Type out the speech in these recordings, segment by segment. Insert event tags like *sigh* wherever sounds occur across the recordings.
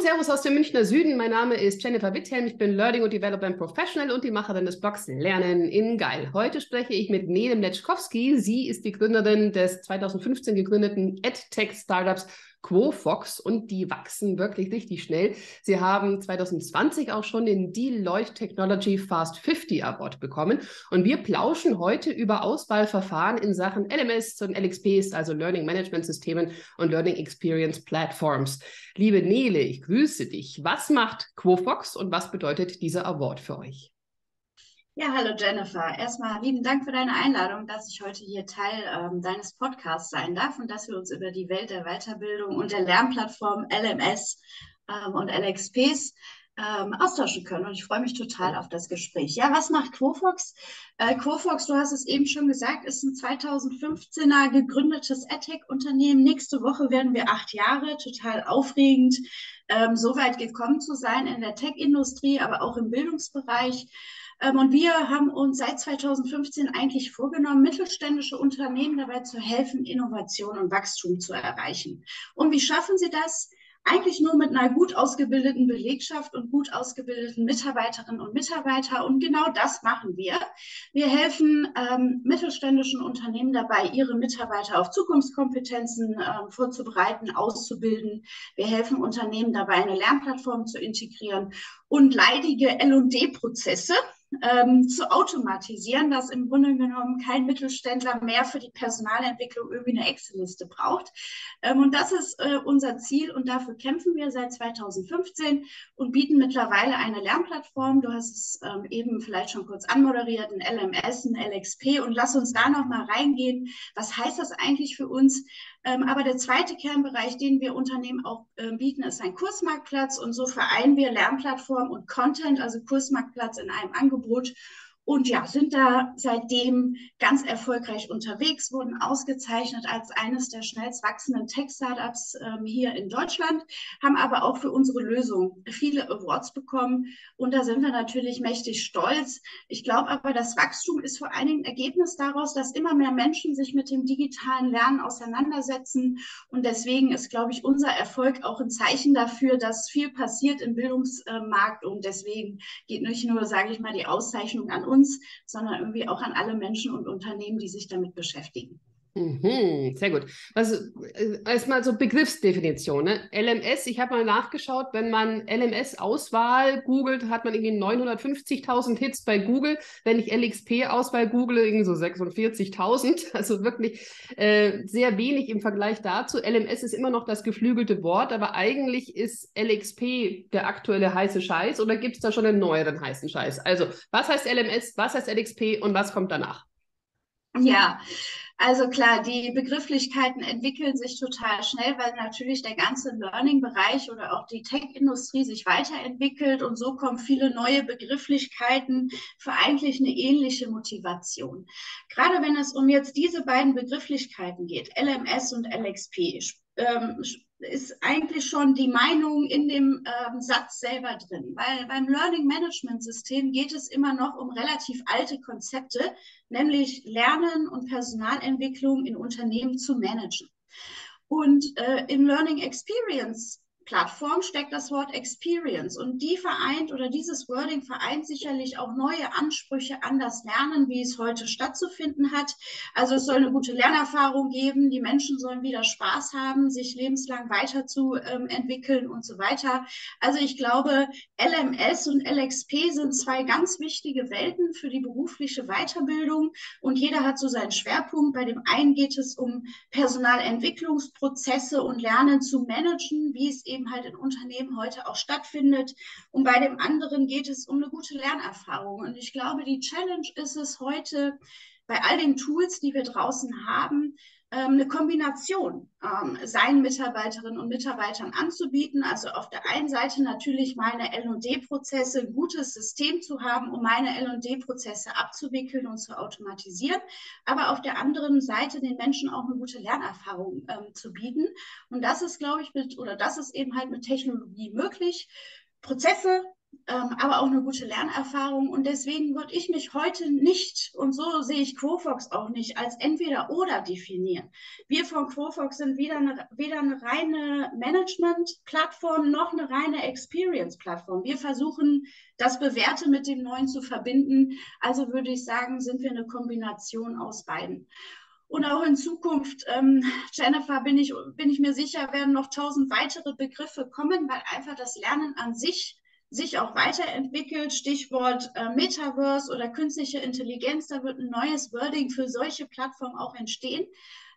und Servus aus dem Münchner Süden. Mein Name ist Jennifer Witthelm. Ich bin Learning und Development Professional und die Macherin des Blogs Lernen in Geil. Heute spreche ich mit Nele Mleczkowski. Sie ist die Gründerin des 2015 gegründeten EdTech-Startups Quofox und die wachsen wirklich richtig schnell. Sie haben 2020 auch schon den Deloitte Technology Fast 50 Award bekommen und wir plauschen heute über Auswahlverfahren in Sachen LMS und LXPs, also Learning Management Systemen und Learning Experience Platforms. Liebe Nele, ich grüße dich. Was macht Quofox und was bedeutet dieser Award für euch? Ja, hallo Jennifer. Erstmal lieben Dank für deine Einladung, dass ich heute hier Teil ähm, deines Podcasts sein darf und dass wir uns über die Welt der Weiterbildung und der Lernplattform LMS ähm, und LXPs ähm, austauschen können. Und ich freue mich total auf das Gespräch. Ja, was macht Quofox? Äh, Quofox, du hast es eben schon gesagt, ist ein 2015er gegründetes EdTech-Unternehmen. Nächste Woche werden wir acht Jahre, total aufregend, ähm, so weit gekommen zu sein in der Tech-Industrie, aber auch im Bildungsbereich. Ähm, und wir haben uns seit 2015 eigentlich vorgenommen, mittelständische Unternehmen dabei zu helfen, Innovation und Wachstum zu erreichen. Und wie schaffen sie das? eigentlich nur mit einer gut ausgebildeten Belegschaft und gut ausgebildeten Mitarbeiterinnen und Mitarbeitern. Und genau das machen wir. Wir helfen ähm, mittelständischen Unternehmen dabei, ihre Mitarbeiter auf Zukunftskompetenzen äh, vorzubereiten, auszubilden. Wir helfen Unternehmen dabei, eine Lernplattform zu integrieren und leidige L&D-Prozesse ähm, zu automatisieren, dass im Grunde genommen kein Mittelständler mehr für die Personalentwicklung irgendwie eine Excel-Liste braucht. Ähm, und das ist äh, unser Ziel und dafür kämpfen wir seit 2015 und bieten mittlerweile eine Lernplattform. Du hast es ähm, eben vielleicht schon kurz anmoderiert, ein LMS, ein LXP und lass uns da nochmal reingehen. Was heißt das eigentlich für uns? Ähm, aber der zweite Kernbereich, den wir Unternehmen auch äh, bieten, ist ein Kursmarktplatz. Und so vereinen wir Lernplattform und Content, also Kursmarktplatz in einem Angebot und ja, sind da seitdem ganz erfolgreich unterwegs, wurden ausgezeichnet als eines der schnellst wachsenden Tech-Startups ähm, hier in Deutschland, haben aber auch für unsere Lösung viele Awards bekommen. Und da sind wir natürlich mächtig stolz. Ich glaube aber, das Wachstum ist vor allen Dingen Ergebnis daraus, dass immer mehr Menschen sich mit dem digitalen Lernen auseinandersetzen. Und deswegen ist, glaube ich, unser Erfolg auch ein Zeichen dafür, dass viel passiert im Bildungsmarkt. Und deswegen geht nicht nur, sage ich mal, die Auszeichnung an uns, sondern irgendwie auch an alle Menschen und Unternehmen, die sich damit beschäftigen. Mhm, sehr gut. Also äh, erstmal so Begriffsdefinition. Ne? LMS, ich habe mal nachgeschaut, wenn man LMS-Auswahl googelt, hat man irgendwie 950.000 Hits bei Google. Wenn ich LXP-Auswahl google, irgendwie so 46.000. *laughs* Also wirklich äh, sehr wenig im Vergleich dazu. LMS ist immer noch das geflügelte Wort, aber eigentlich ist LXP der aktuelle heiße Scheiß oder gibt es da schon einen neueren heißen Scheiß? Also, was heißt LMS, was heißt LXP und was kommt danach? Ja, also klar, die Begrifflichkeiten entwickeln sich total schnell, weil natürlich der ganze Learning-Bereich oder auch die Tech-Industrie sich weiterentwickelt und so kommen viele neue Begrifflichkeiten für eigentlich eine ähnliche Motivation. Gerade wenn es um jetzt diese beiden Begrifflichkeiten geht, LMS und LXP, ähm, ist eigentlich schon die Meinung in dem ähm, Satz selber drin. Weil beim Learning Management System geht es immer noch um relativ alte Konzepte, nämlich Lernen und Personalentwicklung in Unternehmen zu managen. Und äh, im Learning Experience Plattform steckt das Wort Experience und die vereint oder dieses Wording vereint sicherlich auch neue Ansprüche an das Lernen, wie es heute stattzufinden hat. Also es soll eine gute Lernerfahrung geben, die Menschen sollen wieder Spaß haben, sich lebenslang weiterzuentwickeln ähm, und so weiter. Also ich glaube, LMS und LXP sind zwei ganz wichtige Welten für die berufliche Weiterbildung und jeder hat so seinen Schwerpunkt. Bei dem einen geht es um Personalentwicklungsprozesse und Lernen zu managen, wie es eben eben halt in Unternehmen heute auch stattfindet. Und bei dem anderen geht es um eine gute Lernerfahrung. Und ich glaube, die Challenge ist es heute, bei all den Tools, die wir draußen haben, eine Kombination ähm, seinen Mitarbeiterinnen und Mitarbeitern anzubieten. Also auf der einen Seite natürlich meine L&D-Prozesse, ein gutes System zu haben, um meine L&D-Prozesse abzuwickeln und zu automatisieren, aber auf der anderen Seite den Menschen auch eine gute Lernerfahrung ähm, zu bieten. Und das ist, glaube ich, mit, oder das ist eben halt mit Technologie möglich. Prozesse ähm, aber auch eine gute Lernerfahrung. Und deswegen würde ich mich heute nicht, und so sehe ich Quofox auch nicht, als entweder oder definieren. Wir von Quofox sind weder eine, weder eine reine Management-Plattform noch eine reine Experience-Plattform. Wir versuchen, das Bewährte mit dem Neuen zu verbinden. Also würde ich sagen, sind wir eine Kombination aus beiden. Und auch in Zukunft, ähm, Jennifer, bin ich, bin ich mir sicher, werden noch tausend weitere Begriffe kommen, weil einfach das Lernen an sich sich auch weiterentwickelt. Stichwort äh, Metaverse oder künstliche Intelligenz, da wird ein neues Wording für solche Plattformen auch entstehen.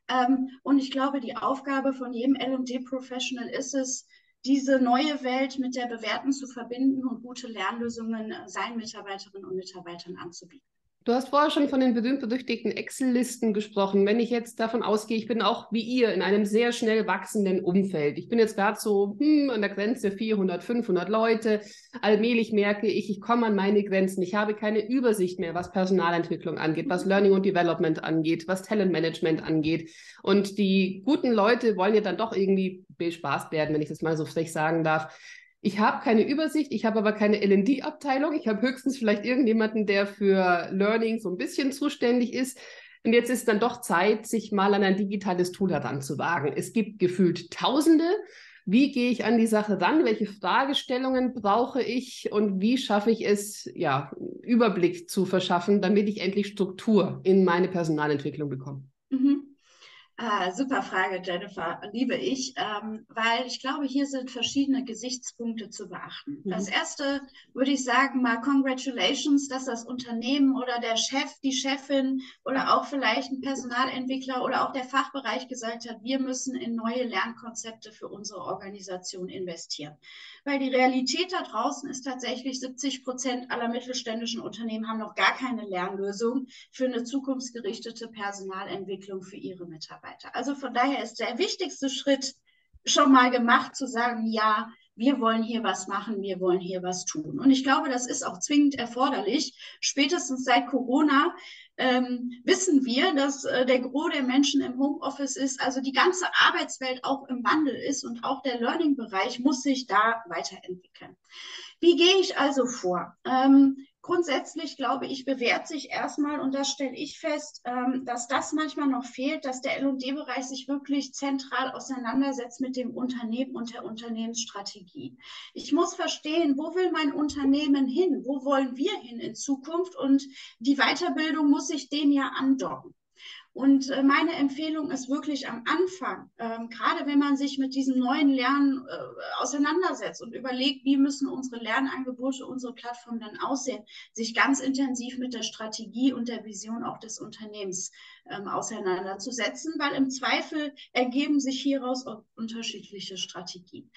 Ähm, und ich glaube, die Aufgabe von jedem LD-Professional ist es, diese neue Welt mit der bewährten zu verbinden und gute Lernlösungen äh, seinen Mitarbeiterinnen und Mitarbeitern anzubieten. Du hast vorher schon von den berühmt-berüchtigten Excel-Listen gesprochen. Wenn ich jetzt davon ausgehe, ich bin auch wie ihr in einem sehr schnell wachsenden Umfeld. Ich bin jetzt gerade so hm, an der Grenze 400, 500 Leute. Allmählich merke ich, ich komme an meine Grenzen. Ich habe keine Übersicht mehr, was Personalentwicklung angeht, was Learning und Development angeht, was Talentmanagement angeht. Und die guten Leute wollen ja dann doch irgendwie bespaßt werden, wenn ich das mal so frech sagen darf. Ich habe keine Übersicht, ich habe aber keine LD-Abteilung. Ich habe höchstens vielleicht irgendjemanden, der für Learning so ein bisschen zuständig ist. Und jetzt ist dann doch Zeit, sich mal an ein digitales Tool heranzuwagen. Es gibt gefühlt Tausende. Wie gehe ich an die Sache ran? Welche Fragestellungen brauche ich? Und wie schaffe ich es, ja, Überblick zu verschaffen, damit ich endlich Struktur in meine Personalentwicklung bekomme? Mhm. Ah, super Frage, Jennifer, liebe ich, ähm, weil ich glaube, hier sind verschiedene Gesichtspunkte zu beachten. Mhm. Das erste würde ich sagen, mal Congratulations, dass das Unternehmen oder der Chef, die Chefin oder auch vielleicht ein Personalentwickler oder auch der Fachbereich gesagt hat, wir müssen in neue Lernkonzepte für unsere Organisation investieren. Weil die Realität da draußen ist tatsächlich, 70 Prozent aller mittelständischen Unternehmen haben noch gar keine Lernlösung für eine zukunftsgerichtete Personalentwicklung für ihre Mitarbeiter. Mitarbeiter. Also von daher ist der wichtigste Schritt schon mal gemacht, zu sagen, ja, wir wollen hier was machen, wir wollen hier was tun. Und ich glaube, das ist auch zwingend erforderlich. Spätestens seit Corona ähm, wissen wir, dass äh, der Gros der Menschen im Homeoffice ist, also die ganze Arbeitswelt auch im Wandel ist und auch der Learning-Bereich muss sich da weiterentwickeln. Wie gehe ich also vor? Ähm, grundsätzlich glaube ich, bewährt sich erstmal, und das stelle ich fest, ähm, dass das manchmal noch fehlt, dass der LD-Bereich sich wirklich zentral auseinandersetzt mit dem Unternehmen und der Unternehmensstrategie. Ich muss verstehen, wo will mein Unternehmen hin? Wo wollen wir hin in Zukunft? Und die Weiterbildung muss sich dem ja andocken. Und äh, meine Empfehlung ist wirklich am Anfang, ähm, gerade wenn man sich mit diesem neuen Lernen äh, auseinandersetzt und überlegt, wie müssen unsere Lernangebote, unsere Plattformen dann aussehen, sich ganz intensiv mit der Strategie und der Vision auch des Unternehmens ähm, auseinanderzusetzen, weil im Zweifel ergeben sich hieraus auch unterschiedliche Strategien.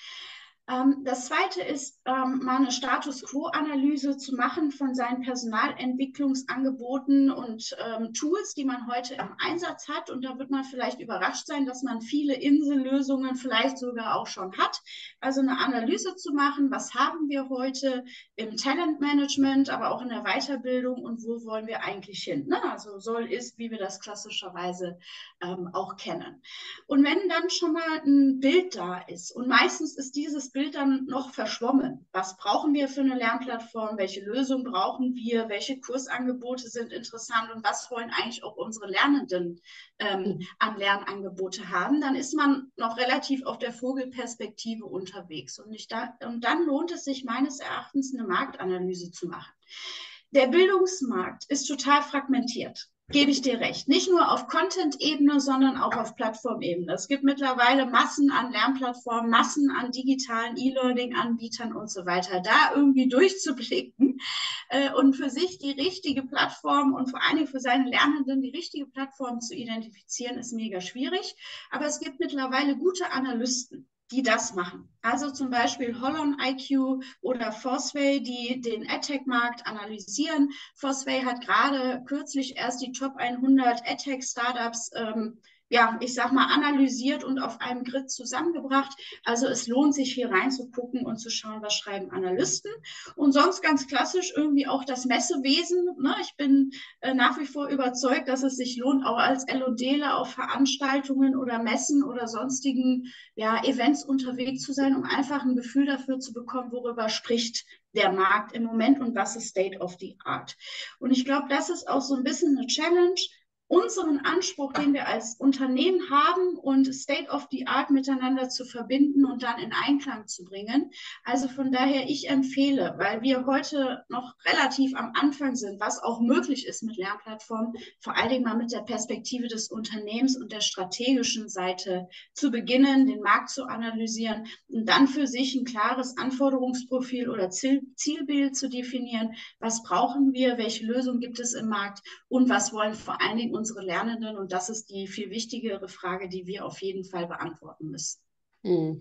Ähm, das zweite ist, ähm, mal eine Status Quo-Analyse zu machen von seinen Personalentwicklungsangeboten und ähm, Tools, die man heute im Einsatz hat. Und da wird man vielleicht überrascht sein, dass man viele Insellösungen vielleicht sogar auch schon hat. Also eine Analyse zu machen, was haben wir heute im Talentmanagement, aber auch in der Weiterbildung und wo wollen wir eigentlich hin? Ne? Also soll, ist, wie wir das klassischerweise ähm, auch kennen. Und wenn dann schon mal ein Bild da ist und meistens ist dieses Bild dann noch verschwommen. Was brauchen wir für eine Lernplattform? Welche Lösung brauchen wir? Welche Kursangebote sind interessant? Und was wollen eigentlich auch unsere Lernenden ähm, an Lernangebote haben? Dann ist man noch relativ auf der Vogelperspektive unterwegs. Und, da, und dann lohnt es sich meines Erachtens, eine Marktanalyse zu machen. Der Bildungsmarkt ist total fragmentiert gebe ich dir recht. Nicht nur auf Content-Ebene, sondern auch auf Plattformebene. Es gibt mittlerweile Massen an Lernplattformen, Massen an digitalen E-Learning-Anbietern und so weiter. Da irgendwie durchzublicken äh, und für sich die richtige Plattform und vor allen Dingen für seine Lernenden die richtige Plattform zu identifizieren, ist mega schwierig. Aber es gibt mittlerweile gute Analysten die das machen. Also zum Beispiel Hollon IQ oder Fosway, die den AdTech-Markt analysieren. Fosway hat gerade kürzlich erst die Top 100 AdTech-Startups ähm, ja, ich sag mal, analysiert und auf einem Grid zusammengebracht. Also es lohnt sich hier reinzugucken und zu schauen, was schreiben Analysten. Und sonst ganz klassisch irgendwie auch das Messewesen. Ne? Ich bin äh, nach wie vor überzeugt, dass es sich lohnt, auch als L&Dler auf Veranstaltungen oder Messen oder sonstigen ja, Events unterwegs zu sein, um einfach ein Gefühl dafür zu bekommen, worüber spricht der Markt im Moment und was ist State of the Art. Und ich glaube, das ist auch so ein bisschen eine Challenge, unseren Anspruch, den wir als Unternehmen haben und State of the Art miteinander zu verbinden und dann in Einklang zu bringen. Also von daher, ich empfehle, weil wir heute noch relativ am Anfang sind, was auch möglich ist mit Lernplattformen, vor allen Dingen mal mit der Perspektive des Unternehmens und der strategischen Seite zu beginnen, den Markt zu analysieren und dann für sich ein klares Anforderungsprofil oder Ziel, Zielbild zu definieren. Was brauchen wir? Welche Lösungen gibt es im Markt? Und was wollen vor allen Dingen unsere Lernenden? Und das ist die viel wichtigere Frage, die wir auf jeden Fall beantworten müssen. Mhm.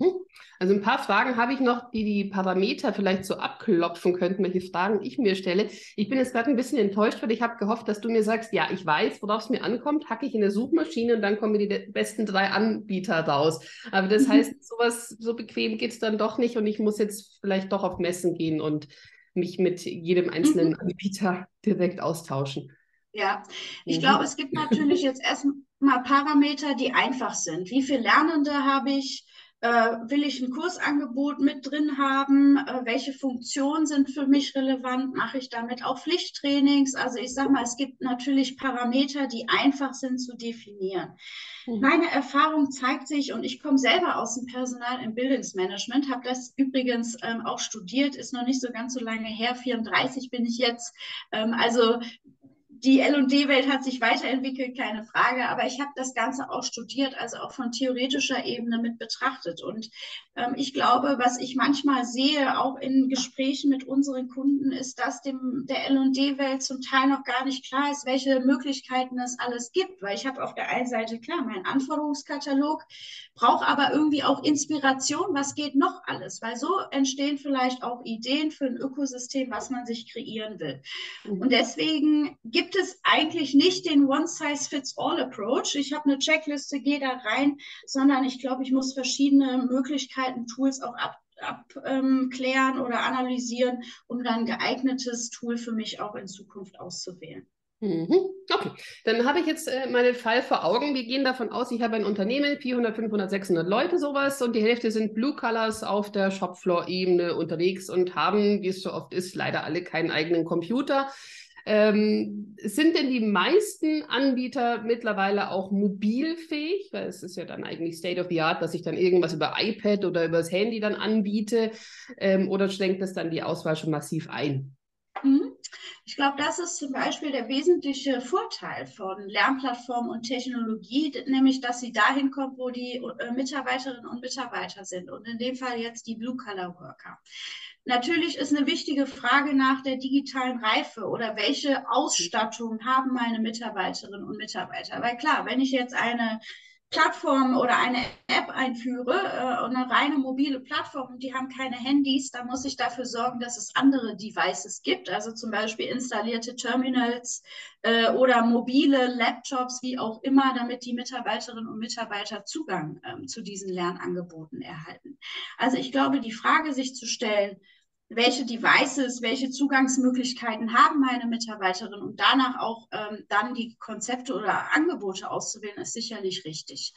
Also ein paar Fragen habe ich noch, die die Parameter vielleicht so abklopfen könnten, welche Fragen ich mir stelle. Ich bin jetzt gerade ein bisschen enttäuscht, weil ich habe gehofft, dass du mir sagst, ja, ich weiß, worauf es mir ankommt, hacke ich in der Suchmaschine und dann kommen mir die besten drei Anbieter raus. Aber das mhm. heißt, sowas so bequem geht es dann doch nicht und ich muss jetzt vielleicht doch auf Messen gehen und mich mit jedem einzelnen mhm. Anbieter *laughs* direkt austauschen. Ja, ich mhm. glaube, es gibt natürlich jetzt erstmal Parameter, die einfach sind. Wie viele Lernende habe ich? Äh, will ich ein Kursangebot mit drin haben? Äh, welche Funktionen sind für mich relevant? Mache ich damit auch Pflichttrainings? Also ich sage mal, es gibt natürlich Parameter, die einfach sind zu definieren. Mhm. Meine Erfahrung zeigt sich, und ich komme selber aus dem Personal- im Bildungsmanagement, habe das übrigens ähm, auch studiert, ist noch nicht so ganz so lange her, 34 bin ich jetzt. Ähm, also die L&D-Welt hat sich weiterentwickelt, keine Frage, aber ich habe das Ganze auch studiert, also auch von theoretischer Ebene mit betrachtet. Und ähm, ich glaube, was ich manchmal sehe, auch in Gesprächen mit unseren Kunden, ist, dass dem der L&D-Welt zum Teil noch gar nicht klar ist, welche Möglichkeiten es alles gibt. Weil ich habe auf der einen Seite klar meinen Anforderungskatalog, brauche aber irgendwie auch Inspiration, was geht noch alles, weil so entstehen vielleicht auch Ideen für ein Ökosystem, was man sich kreieren will. Mhm. Und deswegen gibt es eigentlich nicht den One-Size-Fits-All-Approach. Ich habe eine Checkliste, gehe da rein, sondern ich glaube, ich muss verschiedene Möglichkeiten, Tools auch ab, abklären ähm, oder analysieren, um dann ein geeignetes Tool für mich auch in Zukunft auszuwählen. Mhm. Okay, dann habe ich jetzt äh, meinen Fall vor Augen. Wir gehen davon aus, ich habe ein Unternehmen, 400, 500, 600 Leute sowas und die Hälfte sind Blue Colors auf der Shopfloor-Ebene unterwegs und haben, wie es so oft ist, leider alle keinen eigenen Computer. Ähm, sind denn die meisten Anbieter mittlerweile auch mobilfähig? Weil es ist ja dann eigentlich State of the Art, dass ich dann irgendwas über iPad oder über das Handy dann anbiete. Ähm, oder schränkt das dann die Auswahl schon massiv ein? Mhm. Ich glaube, das ist zum Beispiel der wesentliche Vorteil von Lernplattformen und Technologie, nämlich dass sie dahin kommt, wo die äh, Mitarbeiterinnen und Mitarbeiter sind und in dem Fall jetzt die Blue-Color-Worker. Natürlich ist eine wichtige Frage nach der digitalen Reife oder welche Ausstattung haben meine Mitarbeiterinnen und Mitarbeiter. Weil klar, wenn ich jetzt eine Plattform oder eine App einführe, äh, eine reine mobile Plattform die haben keine Handys, dann muss ich dafür sorgen, dass es andere Devices gibt, also zum Beispiel installierte Terminals äh, oder mobile Laptops, wie auch immer, damit die Mitarbeiterinnen und Mitarbeiter Zugang ähm, zu diesen Lernangeboten erhalten. Also ich glaube, die Frage sich zu stellen, welche Devices, welche Zugangsmöglichkeiten haben meine Mitarbeiterinnen und danach auch ähm, dann die Konzepte oder Angebote auszuwählen, ist sicherlich richtig.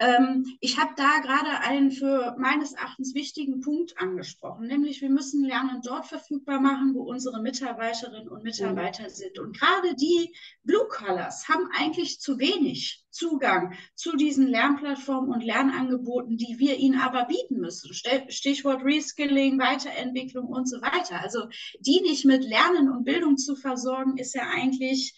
Ähm, ich habe da gerade einen für meines Erachtens wichtigen Punkt angesprochen, nämlich wir müssen Lernen dort verfügbar machen, wo unsere Mitarbeiterinnen und Mitarbeiter mhm. sind. Und gerade die Blue Colors haben eigentlich zu wenig Zugang zu diesen Lernplattformen und Lernangeboten, die wir ihnen aber bieten müssen. Stichwort Reskilling, Weiterentwicklung und so weiter. Also die nicht mit Lernen und Bildung zu versorgen, ist ja eigentlich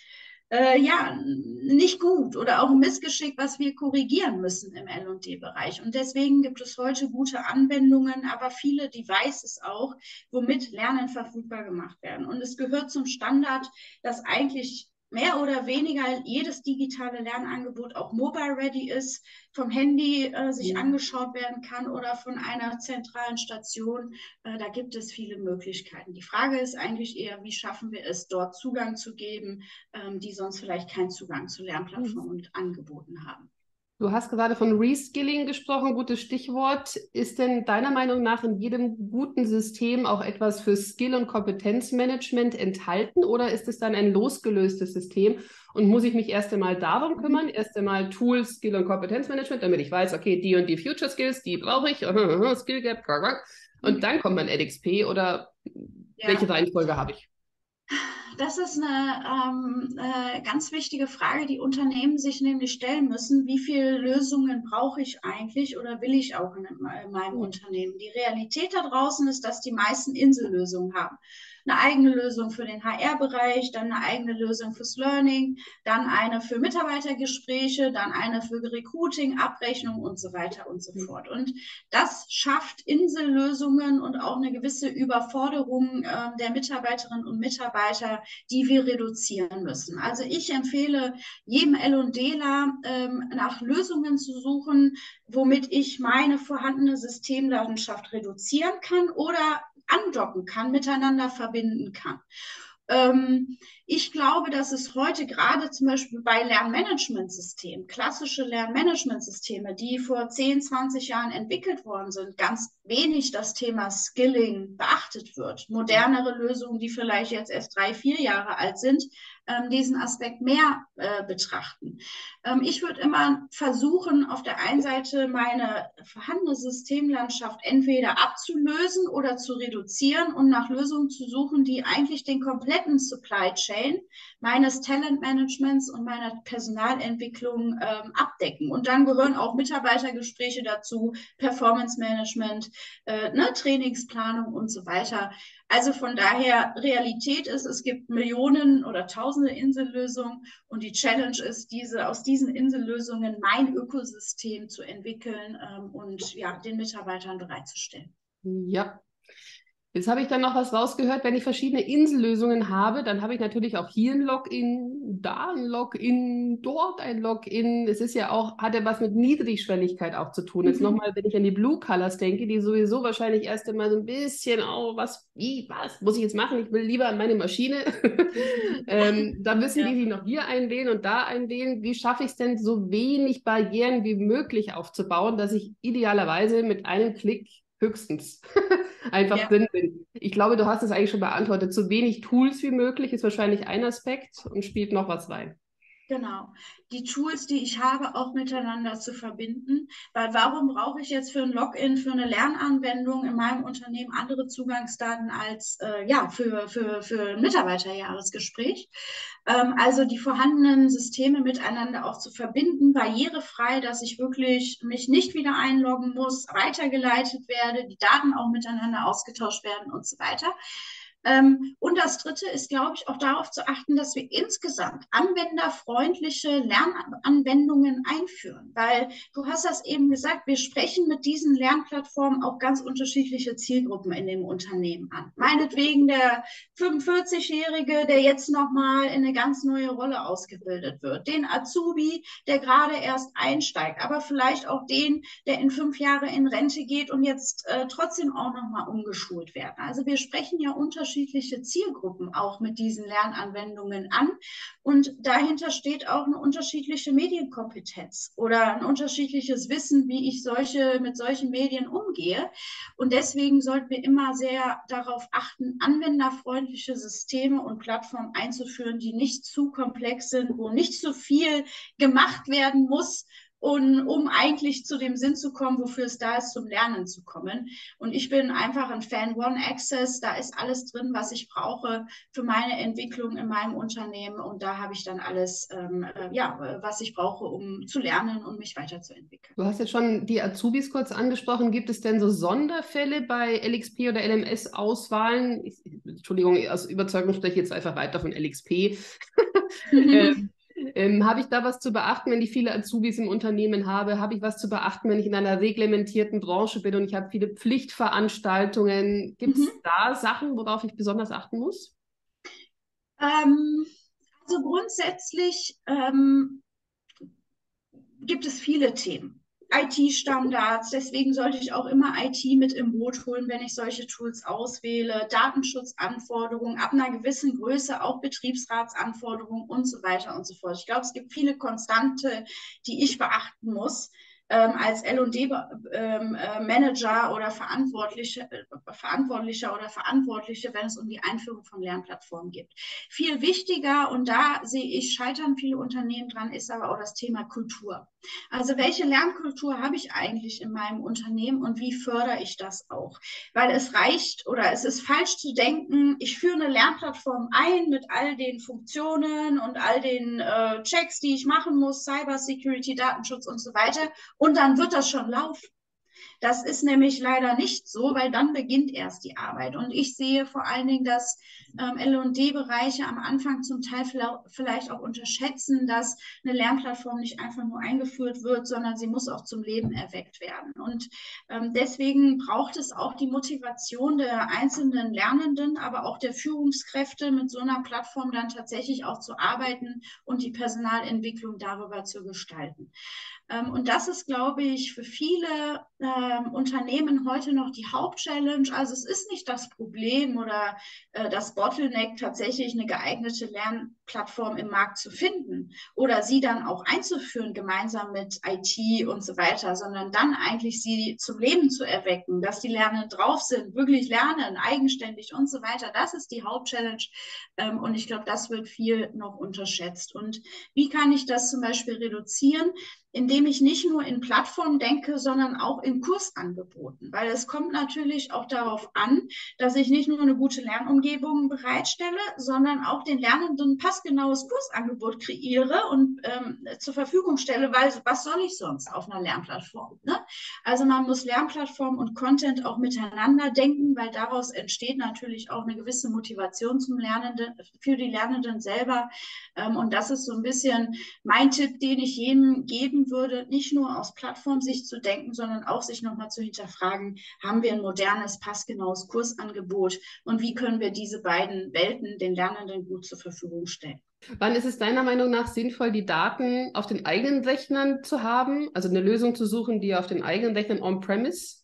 äh, ja, nicht gut oder auch ein Missgeschick, was wir korrigieren müssen im L&D-Bereich. Und deswegen gibt es heute gute Anwendungen, aber viele Devices auch, womit Lernen verfügbar gemacht werden. Und es gehört zum Standard, dass eigentlich mehr oder weniger jedes digitale Lernangebot auch mobile ready ist, vom Handy äh, sich ja. angeschaut werden kann oder von einer zentralen Station. Äh, da gibt es viele Möglichkeiten. Die Frage ist eigentlich eher, wie schaffen wir es, dort Zugang zu geben, ähm, die sonst vielleicht keinen Zugang zu Lernplattformen mhm. und Angeboten haben. Du hast gerade von Reskilling gesprochen, gutes Stichwort. Ist denn deiner Meinung nach in jedem guten System auch etwas für Skill- und Kompetenzmanagement enthalten oder ist es dann ein losgelöstes System und muss ich mich erst einmal darum kümmern, erst einmal Tools, Skill- und Kompetenzmanagement, damit ich weiß, okay, die und die Future Skills, die brauche ich, *laughs* Skill Gap, und dann kommt mein LXP oder ja. welche Reihenfolge habe ich? *laughs* das ist eine ähm, äh, ganz wichtige Frage, die Unternehmen sich nämlich stellen müssen. Wie viele Lösungen brauche ich eigentlich oder will ich auch in, in meinem mhm. Unternehmen? Die Realität da draußen ist, dass die meisten Insellösungen haben eine eigene Lösung für den HR-Bereich, dann eine eigene Lösung fürs Learning, dann eine für Mitarbeitergespräche, dann eine für Recruiting, Abrechnung und so weiter und so mhm. fort. Und das schafft Insellösungen und auch eine gewisse Überforderung äh, der Mitarbeiterinnen und Mitarbeiter, die wir reduzieren müssen. Also ich empfehle jedem L&Dler ähm, nach Lösungen zu suchen, womit ich meine vorhandene Systemlandschaft reduzieren kann oder andocken kann, miteinander verbinden kann. Ähm, ich glaube, dass es heute gerade zum Beispiel bei Lernmanagementsystemen, klassische Lernmanagementsysteme, die vor 10, 20 Jahren entwickelt worden sind, ganz wenig das Thema Skilling beachtet wird. Modernere Lösungen, die vielleicht jetzt erst drei, vier Jahre alt sind, ähm, diesen Aspekt mehr äh, betrachten. Ähm, ich würde immer versuchen, auf der einen Seite meine vorhandene Systemlandschaft entweder abzulösen oder zu reduzieren und nach Lösungen zu suchen, die eigentlich den kompletten Supply Chain meines Talentmanagements und meiner Personalentwicklung ähm, abdecken. Und dann gehören auch Mitarbeitergespräche dazu, Performance Management, äh, ne, Trainingsplanung und so weiter. Also von daher, Realität ist, es gibt Millionen oder tausende Insellösungen und die Challenge ist, diese, aus diesen Insellösungen mein Ökosystem zu entwickeln ähm, und ja, den Mitarbeitern bereitzustellen. Ja, Jetzt habe ich dann noch was rausgehört, wenn ich verschiedene Insellösungen habe, dann habe ich natürlich auch hier ein Login, da ein Login, dort ein Login. Es ist ja auch, hat ja was mit Niedrigschwelligkeit auch zu tun. Jetzt mhm. nochmal, wenn ich an die Blue Colors denke, die sowieso wahrscheinlich erst einmal so ein bisschen, oh, was, wie, was muss ich jetzt machen? Ich will lieber an meine Maschine. *laughs* ähm, da müssen ja. die sich noch hier einwählen und da einwählen. Wie schaffe ich es denn, so wenig Barrieren wie möglich aufzubauen, dass ich idealerweise mit einem Klick höchstens *laughs* einfach ja. drin bin. Ich glaube, du hast es eigentlich schon beantwortet. So wenig Tools wie möglich ist wahrscheinlich ein Aspekt und spielt noch was rein. Genau. Die Tools, die ich habe, auch miteinander zu verbinden. Weil warum brauche ich jetzt für ein Login, für eine Lernanwendung in meinem Unternehmen andere Zugangsdaten als äh, ja, für, für, für ein Mitarbeiterjahresgespräch? Ähm, also die vorhandenen Systeme miteinander auch zu verbinden, barrierefrei, dass ich wirklich mich nicht wieder einloggen muss, weitergeleitet werde, die Daten auch miteinander ausgetauscht werden und so weiter. Ähm, und das Dritte ist, glaube ich, auch darauf zu achten, dass wir insgesamt anwenderfreundliche Lernanwendungen einführen. Weil du hast das eben gesagt, wir sprechen mit diesen Lernplattformen auch ganz unterschiedliche Zielgruppen in dem Unternehmen an. Meinetwegen der 45-Jährige, der jetzt nochmal in eine ganz neue Rolle ausgebildet wird. Den Azubi, der gerade erst einsteigt, aber vielleicht auch den, der in fünf Jahre in Rente geht und jetzt äh, trotzdem auch nochmal umgeschult werden. Also wir sprechen ja unterschiedlich unterschiedliche Zielgruppen auch mit diesen Lernanwendungen an. Und dahinter steht auch eine unterschiedliche Medienkompetenz oder ein unterschiedliches Wissen, wie ich solche, mit solchen Medien umgehe. Und deswegen sollten wir immer sehr darauf achten, anwenderfreundliche Systeme und Plattformen einzuführen, die nicht zu komplex sind, wo nicht so viel gemacht werden muss, und um eigentlich zu dem Sinn zu kommen, wofür es da ist, zum Lernen zu kommen. Und ich bin einfach ein Fan One Access, da ist alles drin, was ich brauche für meine Entwicklung in meinem Unternehmen und da habe ich dann alles, ähm, äh, ja, was ich brauche, um zu lernen und mich weiterzuentwickeln. Du hast jetzt schon die Azubis kurz angesprochen. Gibt es denn so Sonderfälle bei LXP oder LMS-Auswahlen? Entschuldigung, aus Überzeugung spreche ich jetzt einfach weiter von LXP. *laughs* ähm, ähm, habe ich da was zu beachten, wenn ich viele Azubis im Unternehmen habe? Habe ich was zu beachten, wenn ich in einer reglementierten Branche bin und ich habe viele Pflichtveranstaltungen? Gibt es mhm. da Sachen, worauf ich besonders achten muss? Ähm, also grundsätzlich ähm, gibt es viele Themen. IT-Standards. Deswegen sollte ich auch immer IT mit im Boot holen, wenn ich solche Tools auswähle. Datenschutzanforderungen, ab einer gewissen Größe auch Betriebsratsanforderungen und so weiter und so fort. Ich glaube, es gibt viele Konstante, die ich beachten muss ähm, als L&D-Manager ähm, äh, oder Verantwortliche, äh, Verantwortlicher oder Verantwortliche, wenn es um die Einführung von Lernplattformen geht. Viel wichtiger, und da sehe ich, scheitern viele Unternehmen dran, ist aber auch das Thema Kultur. Also welche Lernkultur habe ich eigentlich in meinem Unternehmen und wie fördere ich das auch? Weil es reicht oder es ist falsch zu denken, ich führe eine Lernplattform ein mit all den Funktionen und all den äh, Checks, die ich machen muss, Cyber Security, Datenschutz und so weiter und dann wird das schon laufen. Das ist nämlich leider nicht so, weil dann beginnt erst die Arbeit. Und ich sehe vor allen Dingen, dass ähm, LD-Bereiche am Anfang zum Teil vielleicht auch unterschätzen, dass eine Lernplattform nicht einfach nur eingeführt wird, sondern sie muss auch zum Leben erweckt werden. Und ähm, deswegen braucht es auch die Motivation der einzelnen Lernenden, aber auch der Führungskräfte, mit so einer Plattform dann tatsächlich auch zu arbeiten und die Personalentwicklung darüber zu gestalten. Ähm, und das ist, glaube ich, für viele ähm, Unternehmen heute noch die Hauptchallenge. Also es ist nicht das Problem oder äh, das Bottleneck, tatsächlich eine geeignete Lernplattform im Markt zu finden oder sie dann auch einzuführen, gemeinsam mit IT und so weiter, sondern dann eigentlich sie zum Leben zu erwecken, dass die Lernenden drauf sind, wirklich lernen, eigenständig und so weiter. Das ist die Hauptchallenge. Ähm, und ich glaube, das wird viel noch unterschätzt. Und wie kann ich das zum Beispiel reduzieren? indem ich nicht nur in Plattformen denke, sondern auch in Kursangeboten. Weil es kommt natürlich auch darauf an, dass ich nicht nur eine gute Lernumgebung bereitstelle, sondern auch den Lernenden ein passgenaues Kursangebot kreiere und ähm, zur Verfügung stelle, weil was soll ich sonst auf einer Lernplattform? Ne? Also man muss Lernplattform und Content auch miteinander denken, weil daraus entsteht natürlich auch eine gewisse Motivation zum Lernenden, für die Lernenden selber. Ähm, und das ist so ein bisschen mein Tipp, den ich jedem geben würde, nicht nur aus Plattformsicht zu denken, sondern auch sich nochmal zu hinterfragen, haben wir ein modernes, passgenaues Kursangebot und wie können wir diese beiden Welten den Lernenden gut zur Verfügung stellen? Wann ist es deiner Meinung nach sinnvoll, die Daten auf den eigenen Rechnern zu haben, also eine Lösung zu suchen, die auf den eigenen Rechnern on-premise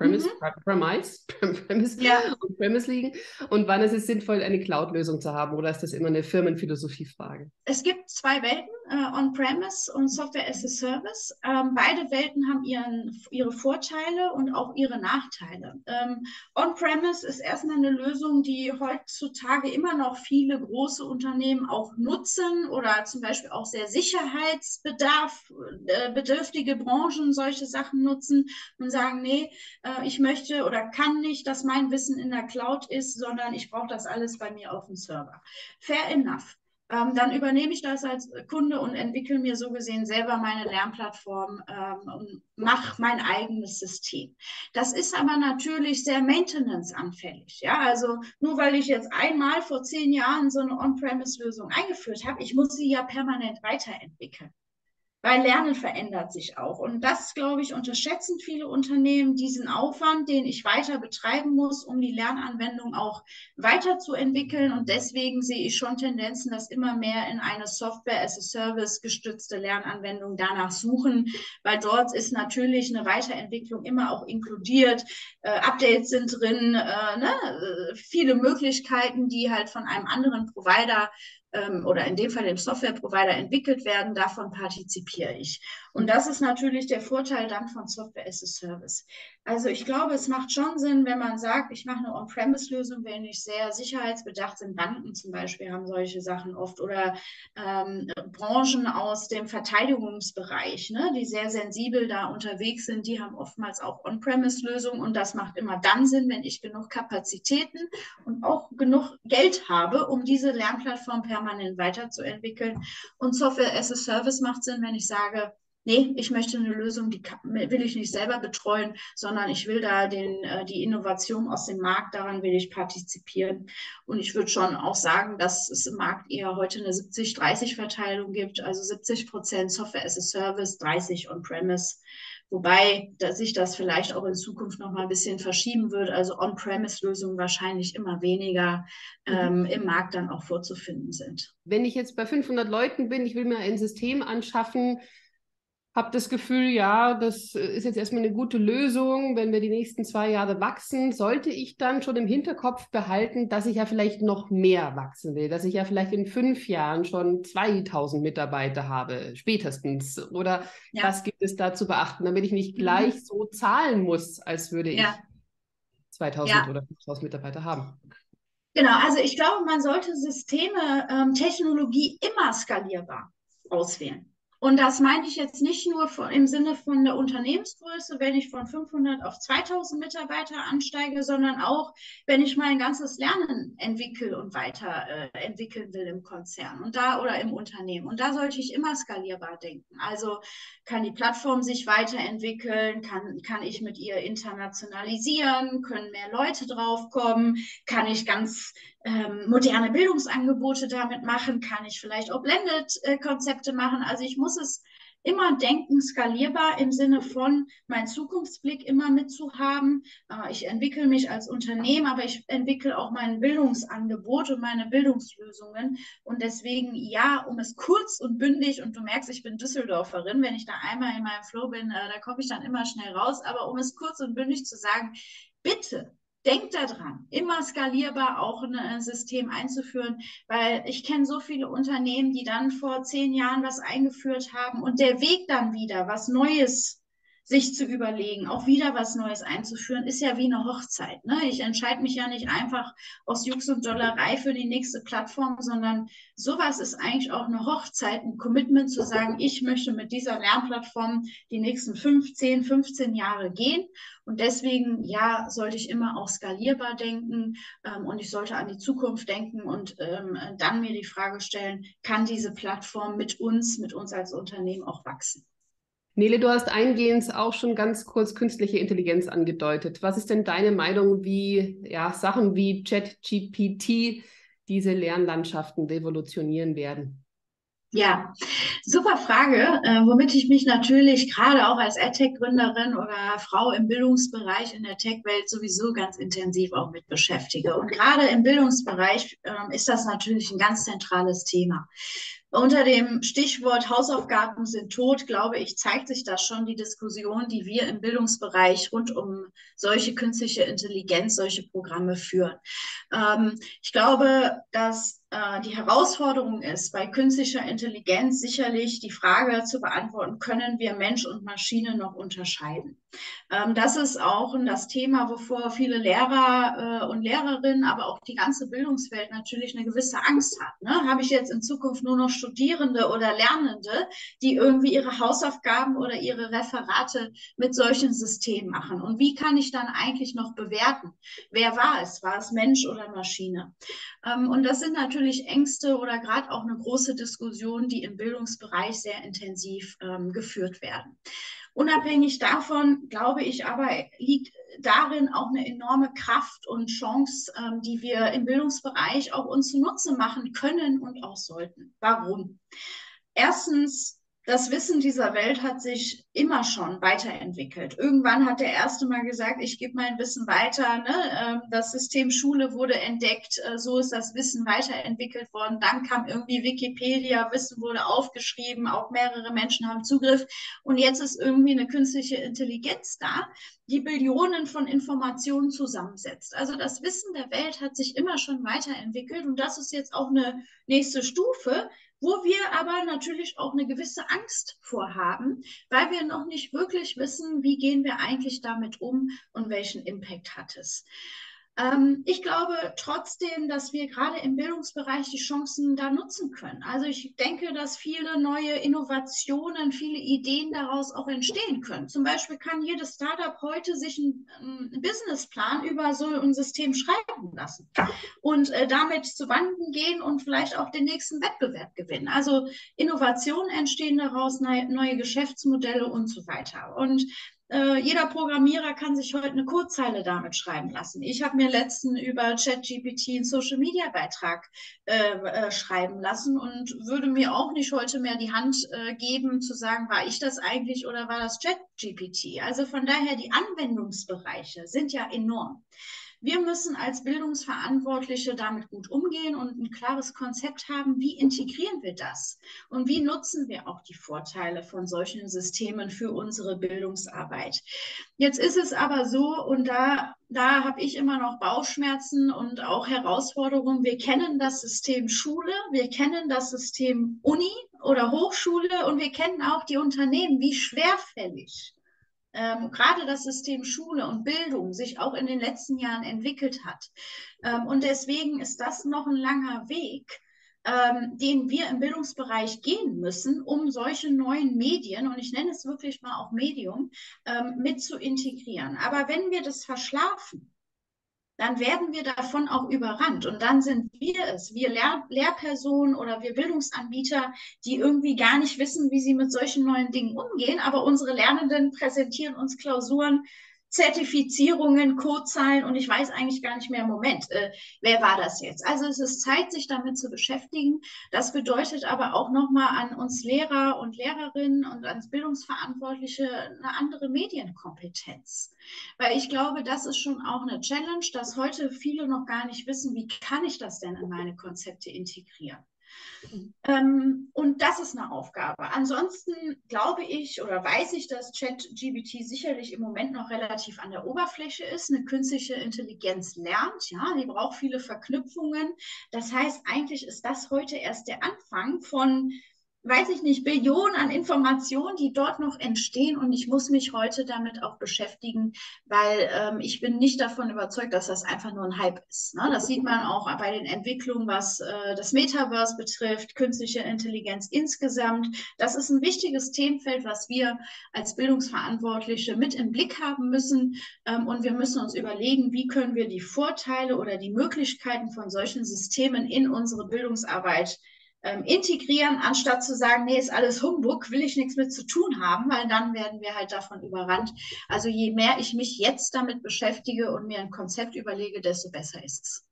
Premise, mhm. Premise, *laughs* Premise, ja. und Premise liegen? Und wann ist es sinnvoll, eine Cloud-Lösung zu haben? Oder ist das immer eine Firmenphilosophie-Frage? Es gibt zwei Welten, äh, On-Premise und Software as a Service. Ähm, beide Welten haben ihren, ihre Vorteile und auch ihre Nachteile. Ähm, On-Premise ist erstmal eine Lösung, die heutzutage immer noch viele große Unternehmen auch nutzen oder zum Beispiel auch sehr sicherheitsbedarf, äh, bedürftige Branchen solche Sachen nutzen und sagen, nee, äh, äh, ich möchte oder kann nicht, dass mein Wissen in der Cloud ist, sondern ich brauche das alles bei mir auf dem Server. Fair enough. Ähm, dann übernehme ich das als Kunde und entwickle mir so gesehen selber meine Lernplattform ähm, und mache mein eigenes System. Das ist aber natürlich sehr maintenance-anfällig. Ja? Also nur weil ich jetzt einmal vor zehn Jahren so eine On-Premise-Lösung eingeführt habe, ich muss sie ja permanent weiterentwickeln weil Lernen verändert sich auch. Und das, glaube ich, unterschätzen viele Unternehmen, diesen Aufwand, den ich weiter betreiben muss, um die Lernanwendung auch weiterzuentwickeln. Und deswegen sehe ich schon Tendenzen, dass immer mehr in eine Software as a Service gestützte Lernanwendung danach suchen, weil dort ist natürlich eine Weiterentwicklung immer auch inkludiert. Äh, Updates sind drin, äh, ne? Äh, viele Möglichkeiten, die halt von einem anderen Provider ähm, oder in dem Fall dem Software-Provider entwickelt werden, davon partizipiere ich. Und das ist natürlich der Vorteil dann von Software as a Service. Also ich glaube, es macht schon Sinn, wenn man sagt, ich mache eine On-Premise-Lösung, wenn ich sehr sicherheitsbedacht sind. Banken zum Beispiel haben solche Sachen oft oder ähm, Branchen aus dem Verteidigungsbereich, ne, die sehr sensibel da unterwegs sind, die haben oftmals auch On-Premise-Lösungen und das macht immer dann Sinn, wenn ich genug Kapazitäten und auch genug Geld habe, um diese Lernplattform permanent weiterzuentwickeln. Und Software as a Service macht Sinn, wenn ich sage, nee, ich möchte eine Lösung, die will ich nicht selber betreuen, sondern ich will da den, äh, die Innovation aus dem Markt, daran will ich partizipieren. Und ich würde schon auch sagen, dass es im Markt eher heute eine 70-30-Verteilung gibt, also 70 Prozent Software as a Service, 30 On-Premise. Wobei dass sich das vielleicht auch in Zukunft noch mal ein bisschen verschieben wird. Also On-Premise-Lösungen wahrscheinlich immer weniger mhm. ähm, im Markt dann auch vorzufinden sind. Wenn ich jetzt bei 500 Leuten bin, ich will mir ein System anschaffen, habe das Gefühl, ja, das ist jetzt erstmal eine gute Lösung. Wenn wir die nächsten zwei Jahre wachsen, sollte ich dann schon im Hinterkopf behalten, dass ich ja vielleicht noch mehr wachsen will, dass ich ja vielleicht in fünf Jahren schon 2000 Mitarbeiter habe, spätestens. Oder ja. was gibt es da zu beachten, damit ich nicht mhm. gleich mhm. so zahlen muss, als würde ja. ich 2000 ja. oder 5000 Mitarbeiter haben? Genau, also ich glaube, man sollte Systeme, ähm, Technologie immer skalierbar auswählen. Und das meinte ich jetzt nicht nur von, im Sinne von der Unternehmensgröße, wenn ich von 500 auf 2000 Mitarbeiter ansteige, sondern auch, wenn ich mein ganzes Lernen entwickeln und weiterentwickeln äh, will im Konzern und da oder im Unternehmen. Und da sollte ich immer skalierbar denken. Also kann die Plattform sich weiterentwickeln, kann, kann ich mit ihr internationalisieren, können mehr Leute draufkommen, kann ich ganz ähm, moderne Bildungsangebote damit machen? Kann ich vielleicht auch Blended-Konzepte machen? Also ich muss es immer denken, skalierbar im Sinne von meinen Zukunftsblick immer mitzuhaben. Äh, ich entwickle mich als Unternehmen, aber ich entwickle auch mein Bildungsangebot und meine Bildungslösungen. Und deswegen, ja, um es kurz und bündig, und du merkst, ich bin Düsseldorferin, wenn ich da einmal in meinem Flow bin, äh, da komme ich dann immer schnell raus. Aber um es kurz und bündig zu sagen, bitte Denkt daran, immer skalierbar auch ein System einzuführen, weil ich kenne so viele Unternehmen, die dann vor zehn Jahren was eingeführt haben und der Weg dann wieder, was Neues sich zu überlegen, auch wieder was Neues einzuführen, ist ja wie eine Hochzeit. Ne? Ich entscheide mich ja nicht einfach aus Jux und Dollerei für die nächste Plattform, sondern sowas ist eigentlich auch eine Hochzeit, ein Commitment zu sagen, ich möchte mit dieser Lernplattform die nächsten 15, 15 Jahre gehen. Und deswegen, ja, sollte ich immer auch skalierbar denken ähm, und ich sollte an die Zukunft denken und ähm, dann mir die Frage stellen, kann diese Plattform mit uns, mit uns als Unternehmen auch wachsen? Nele, du hast eingehend auch schon ganz kurz künstliche Intelligenz angedeutet. Was ist denn deine Meinung, wie ja, Sachen wie ChatGPT diese Lernlandschaften revolutionieren werden? Ja, super Frage, äh, womit ich mich natürlich gerade auch als AdTech-Gründerin oder Frau im Bildungsbereich in der Tech-Welt sowieso ganz intensiv auch mit beschäftige. Und gerade im Bildungsbereich äh, ist das natürlich ein ganz zentrales Thema. Unter dem Stichwort Hausaufgaben sind tot, glaube ich, zeigt sich da schon die Diskussion, die wir im Bildungsbereich rund um solche künstliche Intelligenz, solche Programme führen. Ähm, ich glaube, dass äh, die Herausforderung ist, bei künstlicher Intelligenz sicherlich die Frage zu beantworten, können wir Mensch und Maschine noch unterscheiden? Ähm, das ist auch das Thema, wovor viele Lehrer äh, und Lehrerinnen, aber auch die ganze Bildungswelt natürlich eine gewisse Angst hat. Ne? Habe ich jetzt in Zukunft nur noch Studierende oder Lernende, die irgendwie ihre Hausaufgaben oder ihre Referate mit solchen Systemen machen? Und wie kann ich dann eigentlich noch bewerten? Wer war es? War es Mensch oder Maschine? Ähm, und das sind natürlich Ängste oder gerade auch eine große Diskussion, die im Bildungsbereich sehr intensiv ähm, geführt werden. Unabhängig davon, glaube ich aber, liegt darin auch eine enorme Kraft und Chance, ähm, die wir im Bildungsbereich auch uns zunutze machen können und auch sollten. Warum? Erstens das Wissen dieser Welt hat sich immer schon weiterentwickelt. Irgendwann hat der erste mal gesagt, ich gebe mein Wissen weiter. Ne? Ähm, das System Schule wurde entdeckt, äh, so ist das Wissen weiterentwickelt worden. Dann kam irgendwie Wikipedia, Wissen wurde aufgeschrieben, auch mehrere Menschen haben Zugriff. Und jetzt ist irgendwie eine künstliche Intelligenz da, die Billionen von Informationen zusammensetzt. Also das Wissen der Welt hat sich immer schon weiterentwickelt und das ist jetzt auch eine nächste Stufe, wo wir aber natürlich auch eine gewisse Angst vorhaben, weil wir noch nicht wirklich wissen, wie gehen wir eigentlich damit um und welchen Impact hat es. Ähm, ich glaube trotzdem, dass wir gerade im Bildungsbereich die Chancen da nutzen können. Also ich denke, dass viele neue Innovationen, viele Ideen daraus auch entstehen können. Zum Beispiel kann jedes Startup heute sich einen, einen Businessplan über so ein System schreiben lassen und äh, damit zu Wanden gehen und vielleicht auch den nächsten Wettbewerb gewinnen. Also Innovationen entstehen daraus, neue Geschäftsmodelle und so weiter. Und äh, jeder Programmierer kann sich heute eine Codezeile damit schreiben lassen. Ich habe mir letzten über ChatGPT einen Social Media Beitrag äh, äh, schreiben lassen und würde mir auch nicht heute mehr die Hand äh, geben, zu sagen, war ich das eigentlich oder war das ChatGPT? Also von daher, die Anwendungsbereiche sind ja enorm. Wir müssen als Bildungsverantwortliche damit gut umgehen und ein klares Konzept haben, wie integrieren wir das und wie nutzen wir auch die Vorteile von solchen Systemen für unsere Bildungsarbeit. Jetzt ist es aber so, und da, da habe ich immer noch Bauchschmerzen und auch Herausforderungen. Wir kennen das System Schule, wir kennen das System Uni oder Hochschule und wir kennen auch die Unternehmen, wie schwerfällig ähm, gerade das System Schule und Bildung sich auch in den letzten Jahren entwickelt hat. Ähm, und deswegen ist das noch ein langer Weg, ähm, den wir im Bildungsbereich gehen müssen, um solche neuen Medien, und ich nenne es wirklich mal auch Medium, ähm, mit zu integrieren. Aber wenn wir das verschlafen, dann werden wir davon auch überrannt. Und dann sind wir es, wir Lehr Lehrpersonen oder wir Bildungsanbieter, die irgendwie gar nicht wissen, wie sie mit solchen neuen Dingen umgehen. Aber unsere Lernenden präsentieren uns Klausuren, Zertifizierungen, Codezahlen und ich weiß eigentlich gar nicht mehr, Moment, äh, wer war das jetzt? Also es ist Zeit, sich damit zu beschäftigen. Das bedeutet aber auch nochmal an uns Lehrer und Lehrerinnen und ans Bildungsverantwortliche eine andere Medienkompetenz. Weil ich glaube, das ist schon auch eine Challenge, dass heute viele noch gar nicht wissen, wie kann ich das denn in meine Konzepte integrieren. Ähm, und das ist eine Aufgabe. Ansonsten glaube ich oder weiß ich, dass ChatGBT sicherlich im Moment noch relativ an der Oberfläche ist. Eine künstliche Intelligenz lernt, ja, die braucht viele Verknüpfungen. Das heißt, eigentlich ist das heute erst der Anfang von weiß ich nicht, Billionen an Informationen, die dort noch entstehen. Und ich muss mich heute damit auch beschäftigen, weil ähm, ich bin nicht davon überzeugt, dass das einfach nur ein Hype ist. Ne? Das sieht man auch bei den Entwicklungen, was äh, das Metaverse betrifft, künstliche Intelligenz insgesamt. Das ist ein wichtiges Themenfeld, was wir als Bildungsverantwortliche mit im Blick haben müssen. Ähm, und wir müssen uns überlegen, wie können wir die Vorteile oder die Möglichkeiten von solchen Systemen in unsere Bildungsarbeit ähm, integrieren, anstatt zu sagen, nee, ist alles Humbug, will ich nichts mit zu tun haben, weil dann werden wir halt davon überrannt. Also je mehr ich mich jetzt damit beschäftige und mir ein Konzept überlege, desto besser ist es.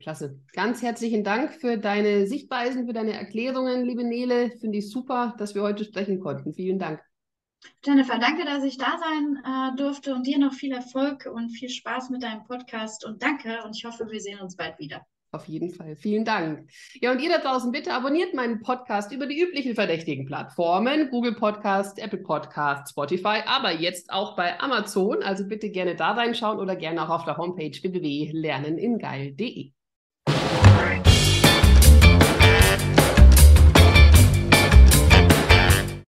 Klasse. Ganz herzlichen Dank für deine Sichtweisen, für deine Erklärungen, liebe Nele. Finde ich super, dass wir heute sprechen konnten. Vielen Dank. Jennifer, danke, dass ich da sein äh, durfte und dir noch viel Erfolg und viel Spaß mit deinem Podcast und danke und ich hoffe, wir sehen uns bald wieder. Auf jeden Fall. Vielen Dank. Ja, und ihr da draußen, bitte abonniert meinen Podcast über die üblichen verdächtigen Plattformen. Google Podcast, Apple Podcast, Spotify, aber jetzt auch bei Amazon. Also bitte gerne da reinschauen oder gerne auch auf der Homepage www.lerneningeil.de.